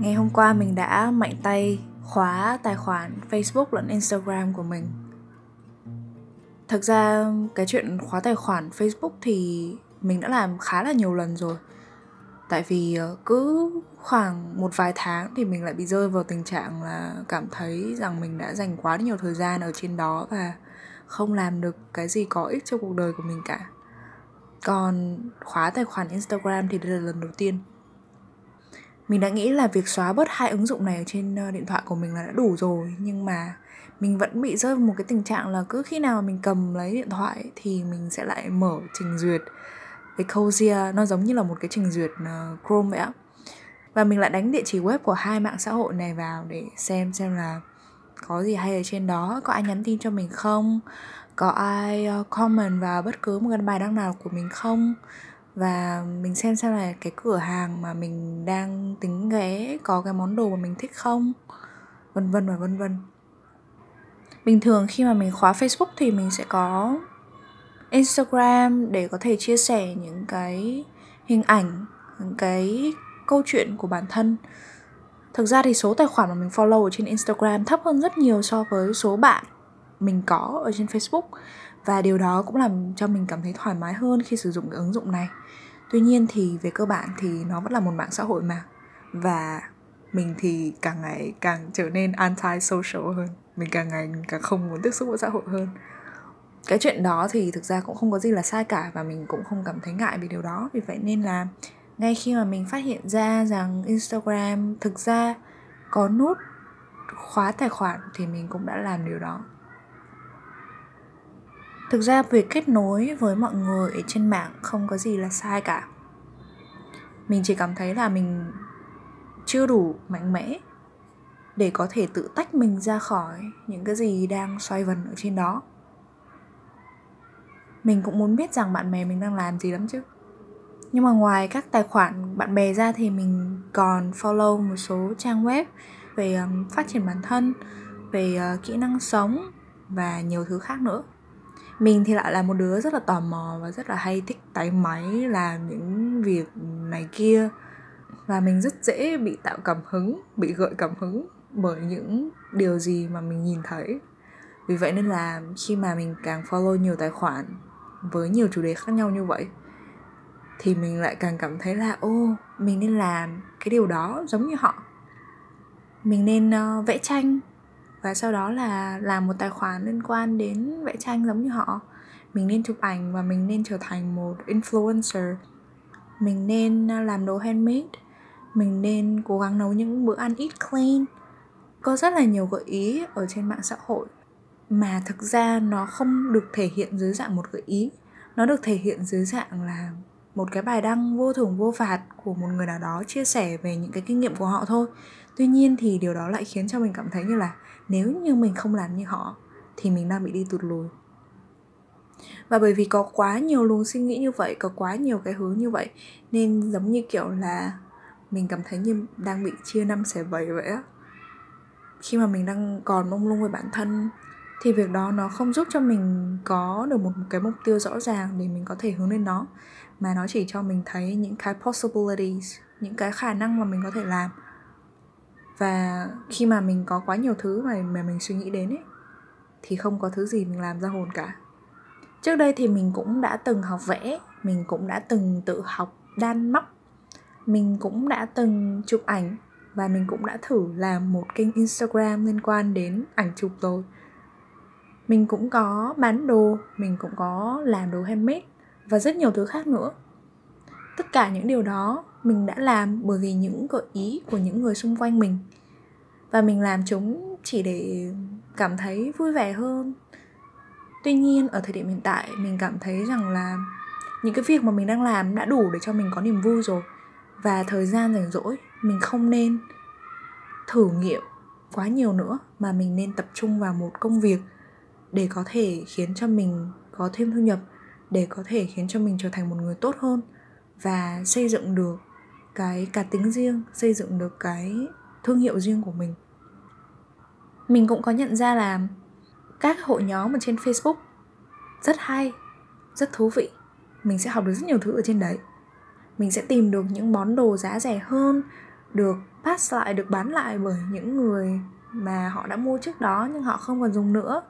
Ngày hôm qua mình đã mạnh tay khóa tài khoản Facebook lẫn Instagram của mình. Thực ra, cái chuyện khóa tài khoản Facebook thì mình đã làm khá là nhiều lần rồi. Tại vì ờ, cứ khoảng một vài tháng thì mình lại bị rơi vào tình trạng là cảm thấy rằng mình đã dành quá nhiều thời gian ở trên đó và không làm được cái gì có ích cho cuộc đời của mình cả. Còn khóa tài khoản Instagram thì đây là lần đầu tiên mình đã nghĩ là việc xóa bớt hai ứng dụng này ở trên ờ, điện thoại của mình là đã đủ rồi, nhưng mà mình vẫn bị rơi vào một cái tình trạng là cứ khi nào mình cầm lấy điện thoại thì mình sẽ lại mở trình duyệt. Cái Cozier nó giống như là một cái trình duyệt ờ, Chrome vậy á. Và mình lại đánh địa chỉ web của hai mạng xã hội này vào để xem xem là có gì hay ở trên đó, có ai nhắn tin cho mình không, có ai ờ, comment vào bất cứ một cái bài đăng nào của mình không và mình xem xem là cái cửa hàng mà mình đang tính ghé có cái món đồ mà mình thích không? Vân vân và vân vân. Bình thường khi mà mình khóa facebook thì mình sẽ có instagram để có thể chia sẻ những cái hình ảnh, những cái câu chuyện của bản thân. Thực ra thì số tài khoản mà mình follow ở trên instagram thấp hơn rất nhiều so với số bạn mình có ở trên facebook và điều đó cũng làm cho mình cảm thấy thoải mái hơn khi sử dụng cái ứng dụng này. Tuy nhiên thì về cơ bản thì nó vẫn là một mạng xã hội mà. Và mình thì càng ngày càng trở nên anti social hơn. Mình càng ngày càng không muốn tiếp xúc với xã hội hơn. Cái chuyện đó thì thực ra cũng không có gì là sai cả và mình cũng không cảm thấy ngại vì điều đó. Vì vậy nên là ngay khi mà mình phát hiện ra rằng instagram thực ra có nút khóa tài khoản thì mình cũng đã làm điều đó thực ra việc kết nối với mọi người ở trên mạng không có gì là sai cả. Mình chỉ cảm thấy là mình chưa đủ mạnh mẽ để có thể tự tách mình ra khỏi những cái gì đang xoay vần ở trên đó. Mình cũng muốn biết rằng bạn bè mình đang làm gì lắm chứ. Nhưng mà ngoài các tài khoản bạn bè ra thì mình còn follow một số trang web về um, phát triển bản thân, về uh, kỹ năng sống và nhiều thứ khác nữa mình thì lại là một đứa rất là tò mò và rất là hay thích tay máy làm những việc này kia. Và mình rất dễ bị tạo cảm hứng bị gợi cảm hứng bởi những điều gì mà mình nhìn thấy. Vì vậy nên là khi mà mình càng follow nhiều tài khoản với nhiều chủ đề khác nhau như vậy thì mình lại càng cảm thấy là ô mình nên làm cái điều đó giống như họ. Mình nên uh, vẽ tranh và sau đó là làm một tài khoản liên quan đến vẽ tranh giống như họ. Mình nên chụp ảnh và mình nên trở thành một influencer. Mình nên à, làm đồ handmade. Mình nên cố gắng nấu những bữa ăn eat clean. Có rất là nhiều gợi ý ở trên mạng xã hội. Mà thực ra nó không được thể hiện dưới dạng một gợi ý. Nó được thể hiện dưới dạng là một cái bài đăng vô thưởng vô phạt của một người nào đó chia sẻ về những cái kinh nghiệm của họ thôi. Tuy nhiên thì điều đó lại khiến cho mình cảm thấy như là nếu như mình không làm như họ, thì mình đang bị đi tụt lùi. Và bởi vì có quá nhiều luồng suy nghĩ như vậy, có quá nhiều cái hướng như vậy, nên giống như kiểu là mình cảm thấy như đang bị chia năm xẻ bảy vậy á. Khi mà mình đang còn mông lung với bản thân, thì việc đó nó không giúp cho mình có được một cái mục tiêu rõ ràng để mình có thể hướng đến nó, mà nó chỉ cho mình thấy những cái possibilities, những cái khả năng mà mình có thể làm và khi mà mình có quá nhiều thứ mà mà mình suy nghĩ đến ấy, thì không có thứ gì mình làm ra hồn cả. Trước đây thì mình cũng đã từng học vẽ, mình cũng đã từng tự học đan móc, mình cũng đã từng chụp ảnh, và mình cũng đã thử làm một kênh instagram liên quan đến ảnh chụp rồi. Mình cũng có bán đồ, mình cũng có làm đồ handmade, và rất nhiều thứ khác nữa tất cả những điều đó mình đã làm bởi vì những gợi ý của những người xung quanh mình. Và mình làm chúng chỉ để cảm thấy vui vẻ hơn. Tuy nhiên, ở thời điểm hiện tại, mình cảm thấy rằng là những cái việc mà mình đang làm đã đủ để cho mình có niềm vui rồi. Và thời gian rảnh rỗi, mình không nên thử nghiệm quá nhiều nữa mà mình nên tập trung vào một công việc để có thể khiến cho mình có thêm thu nhập, để có thể khiến cho mình trở thành một người tốt hơn và xây dựng được cái cá tính riêng, xây dựng được cái thương hiệu riêng của mình. Mình cũng có nhận ra là các hội nhóm ở trên facebook rất hay, rất thú vị. Mình sẽ học được rất nhiều thứ ở trên đấy. Mình sẽ tìm được những món đồ giá rẻ hơn, được pass lại, được bán lại bởi những người mà họ đã mua trước đó nhưng họ không còn dùng nữa.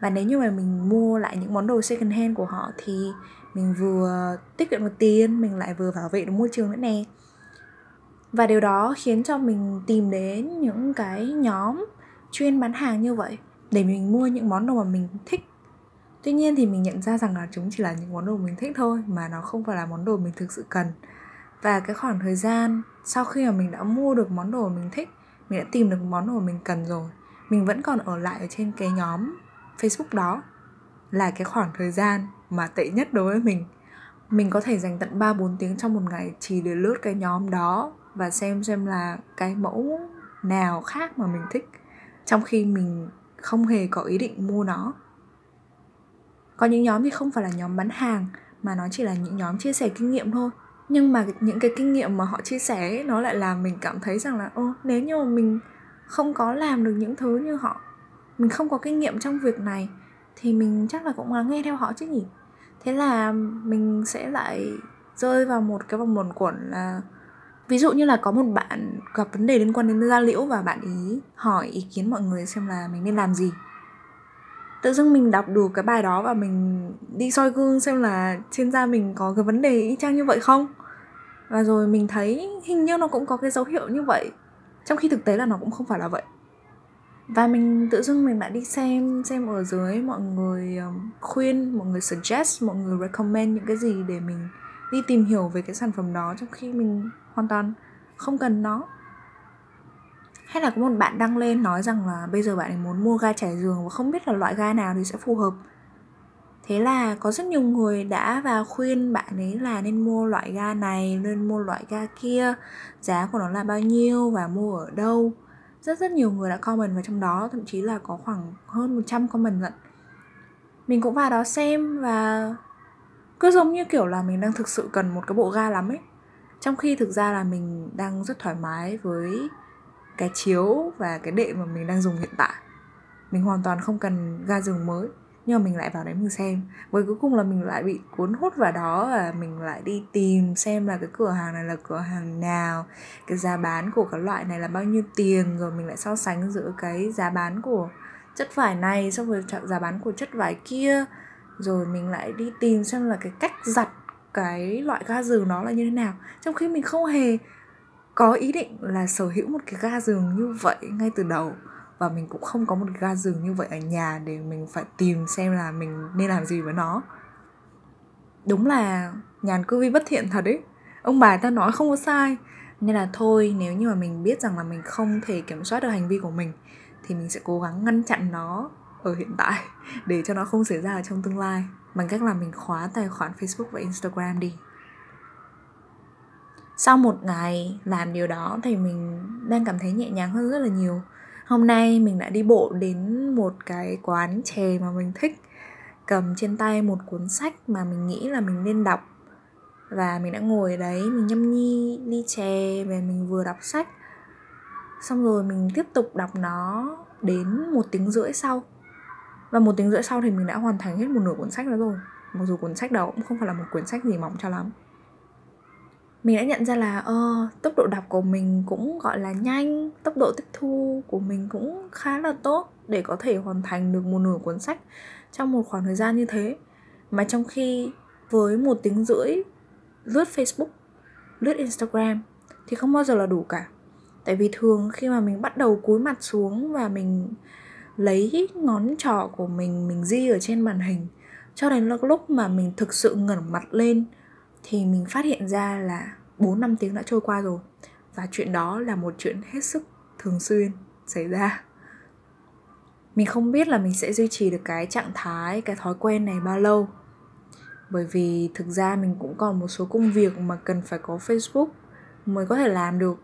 Và nếu như mà mình mua lại những món đồ second hand của họ thì mình vừa tiết kiệm được tiền, mình lại vừa bảo vệ được môi trường nữa nè. Và điều đó khiến cho mình tìm đến những cái nhóm chuyên bán hàng như vậy để mình mua những món đồ mà mình thích. Tuy nhiên thì mình nhận ra rằng là chúng chỉ là những món đồ mình thích thôi, mà nó không phải là món đồ mình thực sự cần. Và cái khoảng thời gian sau khi mà mình đã mua được món đồ mình thích, mình đã tìm được món đồ mình cần rồi, mình vẫn còn ở lại ở trên cái nhóm facebook đó là cái khoảng thời gian mà tệ nhất đối với mình. Mình có thể dành tận 3-4 tiếng trong một ngày chỉ để lướt cái nhóm đó và xem xem là cái mẫu nào khác mà mình thích trong khi mình không hề có ý định mua nó. Có những nhóm thì không phải là nhóm bán hàng mà nó chỉ là những nhóm chia sẻ kinh nghiệm thôi. Nhưng mà những cái kinh nghiệm mà họ chia sẻ ấy, nó lại làm mình cảm thấy rằng là ô nếu như mà mình không có làm được những thứ như họ mình không có kinh nghiệm trong việc này thì mình chắc là cũng là nghe theo họ chứ nhỉ? Thế là mình sẽ lại rơi vào một cái vòng luẩn quẩn là, ví dụ như là có một bạn gặp vấn đề liên quan đến da liễu và bạn ý hỏi ý kiến mọi người xem là mình nên làm gì. Tự dưng mình đọc được cái bài đó và mình đi soi gương xem là trên da mình có cái vấn đề y chang như vậy không. Và rồi mình thấy hình như nó cũng có cái dấu hiệu như vậy, trong khi thực tế là nó cũng không phải là vậy và mình tự dưng mình lại đi xem xem ở dưới mọi người um, khuyên, mọi người suggest, mọi người recommend những cái gì để mình đi tìm hiểu về cái sản phẩm đó trong khi mình hoàn toàn không cần nó. Hay là có một bạn đăng lên nói rằng là bây giờ bạn ấy muốn mua ga trải giường và không biết là loại ga nào thì sẽ phù hợp. Thế là có rất nhiều người đã vào khuyên bạn ấy là nên mua loại ga này, nên mua loại ga kia, giá của nó là bao nhiêu và mua ở đâu rất rất nhiều người đã comment vào trong đó, thậm chí là có khoảng hơn 100 comment lận. Mình cũng vào đó xem và cứ giống như kiểu là mình đang thực sự cần một cái bộ ga lắm ấy. Trong khi thực ra là mình đang rất thoải mái với cái chiếu và cái đệm mà mình đang dùng hiện tại. Mình hoàn toàn không cần ga giường mới nhưng mà mình lại vào đấy mình xem. Với cuối cùng là mình lại bị cuốn hút vào đó và mình lại đi tìm xem là cái cửa hàng này là cửa hàng nào, cái giá bán của cái loại này là bao nhiêu tiền, rồi mình lại so sánh giữa cái giá bán của chất vải này so với giá bán của chất vải kia. Rồi mình lại đi tìm xem là cái cách giặt cái loại ga giường đó là như thế nào. Trong khi mình không hề có ý định là sở hữu một cái ga giường như vậy ngay từ đầu và mình cũng không có một ga giường như vậy ở nhà để mình phải tìm xem là mình nên làm gì với nó. Đúng là nhàn cư vi bất thiện thật ấy. Ông bà ta nói không có sai. Nên là thôi, nếu như mà mình biết rằng là mình không thể kiểm soát được hành vi của mình, thì mình sẽ cố gắng ngăn chặn nó ở hiện tại để cho nó không xảy ra ở trong tương lai, bằng cách là mình khóa tài khoản Facebook và Instagram đi. Sau một ngày làm điều đó thì mình đang cảm thấy nhẹ nhàng hơn rất là nhiều hôm nay mình đã đi bộ đến một cái quán chè mà mình thích. Cầm trên tay một cuốn sách mà mình nghĩ là mình nên đọc. Và mình đã ngồi ở đấy, mình nhâm nhi, ly chè và mình vừa đọc sách. Xong rồi mình tiếp tục đọc nó đến một tiếng rưỡi sau. Và một tiếng rưỡi sau thì mình đã hoàn thành hết một nửa cuốn sách đó rồi. Mặc dù cuốn sách đó cũng không phải là một cuốn sách gì mỏng cho lắm mình đã nhận ra là ờ, tốc độ đọc của mình cũng gọi là nhanh tốc độ tiếp thu của mình cũng khá là tốt để có thể hoàn thành được một nửa cuốn sách trong một khoảng thời gian như thế. Mà trong khi với một tiếng rưỡi lướt facebook lướt instagram thì không bao giờ là đủ cả. Tại vì thường khi mà mình bắt đầu cúi mặt xuống và mình lấy ngón trỏ của mình mình di ở trên màn hình cho đến lúc mà mình thực sự ngẩng mặt lên thì mình phát hiện ra là 4 năm tiếng đã trôi qua rồi. Và chuyện đó là một chuyện hết sức thường xuyên xảy ra. Mình không biết là mình sẽ duy trì được cái trạng thái, cái thói quen này bao lâu. Bởi vì thực ra mình cũng còn một số công việc mà cần phải có facebook mới có thể làm được.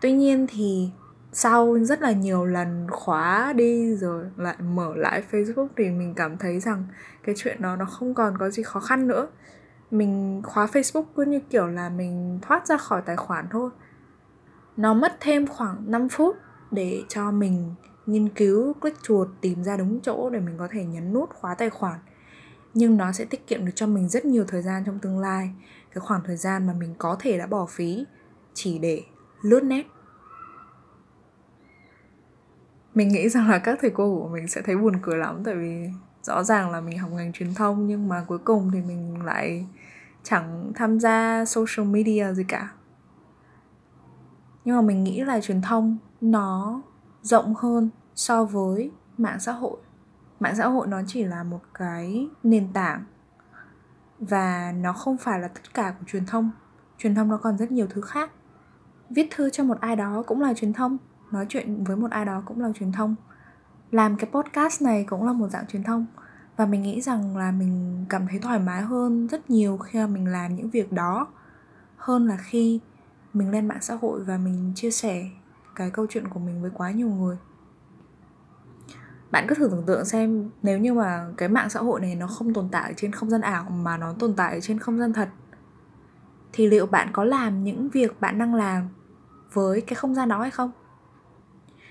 Tuy nhiên thì sau rất là nhiều lần khóa đi rồi lại mở lại facebook thì mình cảm thấy rằng cái chuyện đó nó không còn có gì khó khăn nữa mình khóa facebook cứ như kiểu là mình thoát ra khỏi tài khoản thôi. Nó mất thêm khoảng 5 phút để cho mình nghiên cứu, click chuột, tìm ra đúng chỗ để mình có thể nhấn nút khóa tài khoản. Nhưng nó sẽ tiết kiệm được cho mình rất nhiều thời gian trong tương lai. Cái khoảng thời gian mà mình có thể đã bỏ phí chỉ để lướt net. Mình nghĩ rằng là các thầy cô của mình sẽ thấy buồn cười lắm tại vì rõ ràng là mình học ngành truyền thông nhưng mà cuối cùng thì mình lại chẳng tham gia social media gì cả. Nhưng mà mình nghĩ là truyền thông nó rộng hơn so với mạng xã hội. Mạng xã hội nó chỉ là một cái nền tảng và nó không phải là tất cả của truyền thông. Truyền thông nó còn rất nhiều thứ khác. Viết thư cho một ai đó cũng là truyền thông, nói chuyện với một ai đó cũng là truyền thông làm cái podcast này cũng là một dạng truyền thông. Và mình nghĩ rằng là mình cảm thấy thoải mái hơn rất nhiều khi mà mình làm những việc đó. Hơn là khi mình lên mạng xã hội và mình chia sẻ cái câu chuyện của mình với quá nhiều người. Bạn cứ thử tưởng tượng xem, nếu như mà cái mạng xã hội này nó không tồn tại trên không gian ảo mà nó tồn tại trên không gian thật, thì liệu bạn có làm những việc bạn đang làm với cái không gian đó hay không?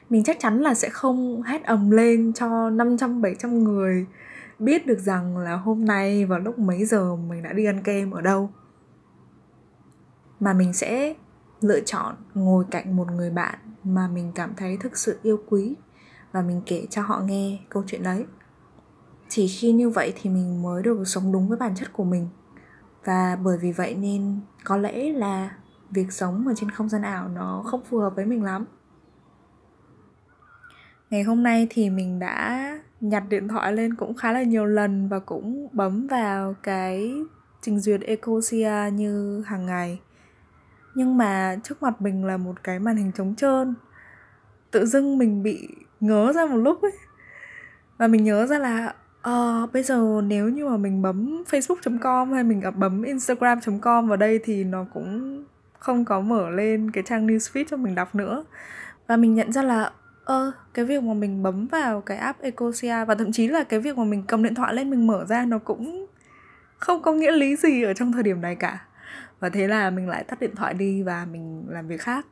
Mình chắc chắn là sẽ không hét ầm lên cho 500 700 người biết được rằng là hôm nay vào lúc mấy giờ mình đã đi ăn kem ở đâu. Mà mình sẽ lựa chọn ngồi cạnh một người bạn mà mình cảm thấy thực sự yêu quý và mình kể cho họ nghe câu chuyện đấy. Chỉ khi như vậy thì mình mới được sống đúng với bản chất của mình. Và bởi vì vậy nên có lẽ là việc sống ở trên không gian ảo nó không phù hợp với mình lắm ngày hôm nay thì mình đã nhặt điện thoại lên cũng khá là nhiều lần và cũng bấm vào cái trình duyệt Ecosia như hàng ngày. Nhưng mà trước mặt mình là một cái màn hình trống trơn. Tự dưng mình bị ngớ ra một lúc ấy. Và mình nhớ ra là uh, bây giờ nếu như mà mình bấm facebook.com hay mình bấm instagram.com vào đây thì nó cũng không có mở lên cái trang newsfeed cho mình đọc nữa. Và mình nhận ra là ơ cái việc mà mình bấm vào cái app Ecosia và thậm chí là cái việc mà mình cầm điện thoại lên mình mở ra nó cũng không có nghĩa lý gì ở trong thời điểm này cả. Và thế là mình lại tắt điện thoại đi và mình làm việc khác.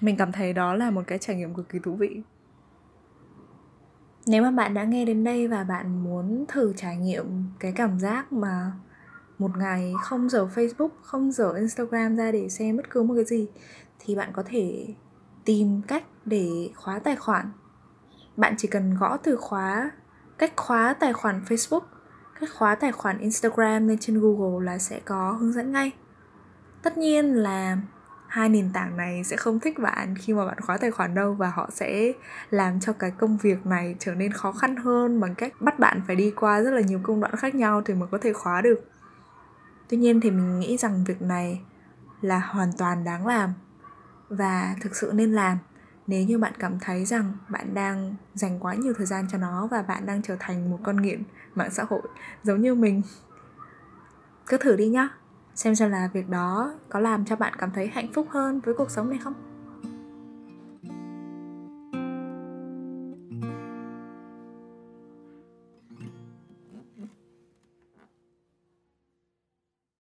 Mình cảm thấy đó là một cái trải nghiệm cực kỳ thú vị. Nếu mà bạn đã nghe đến đây và bạn muốn thử trải nghiệm cái cảm giác mà một ngày không dở Facebook, không dở Instagram ra để xem bất cứ một cái gì thì bạn có thể tìm cách để khóa tài khoản. Bạn chỉ cần gõ từ khóa cách khóa tài khoản Facebook, cách khóa tài khoản Instagram lên trên Google là sẽ có hướng dẫn ngay. Tất nhiên là hai nền tảng này sẽ không thích bạn khi mà bạn khóa tài khoản đâu và họ sẽ làm cho cái công việc này trở nên khó khăn hơn bằng cách bắt bạn phải đi qua rất là nhiều công đoạn khác nhau thì mới có thể khóa được tuy nhiên thì mình nghĩ rằng việc này là hoàn toàn đáng làm và thực sự nên làm. Nếu như bạn cảm thấy rằng bạn đang dành quá nhiều thời gian cho nó và bạn đang trở thành một con nghiện mạng xã hội giống như mình, cứ thử đi nhá. Xem xem là việc đó có làm cho bạn cảm thấy hạnh phúc hơn với cuộc sống này không?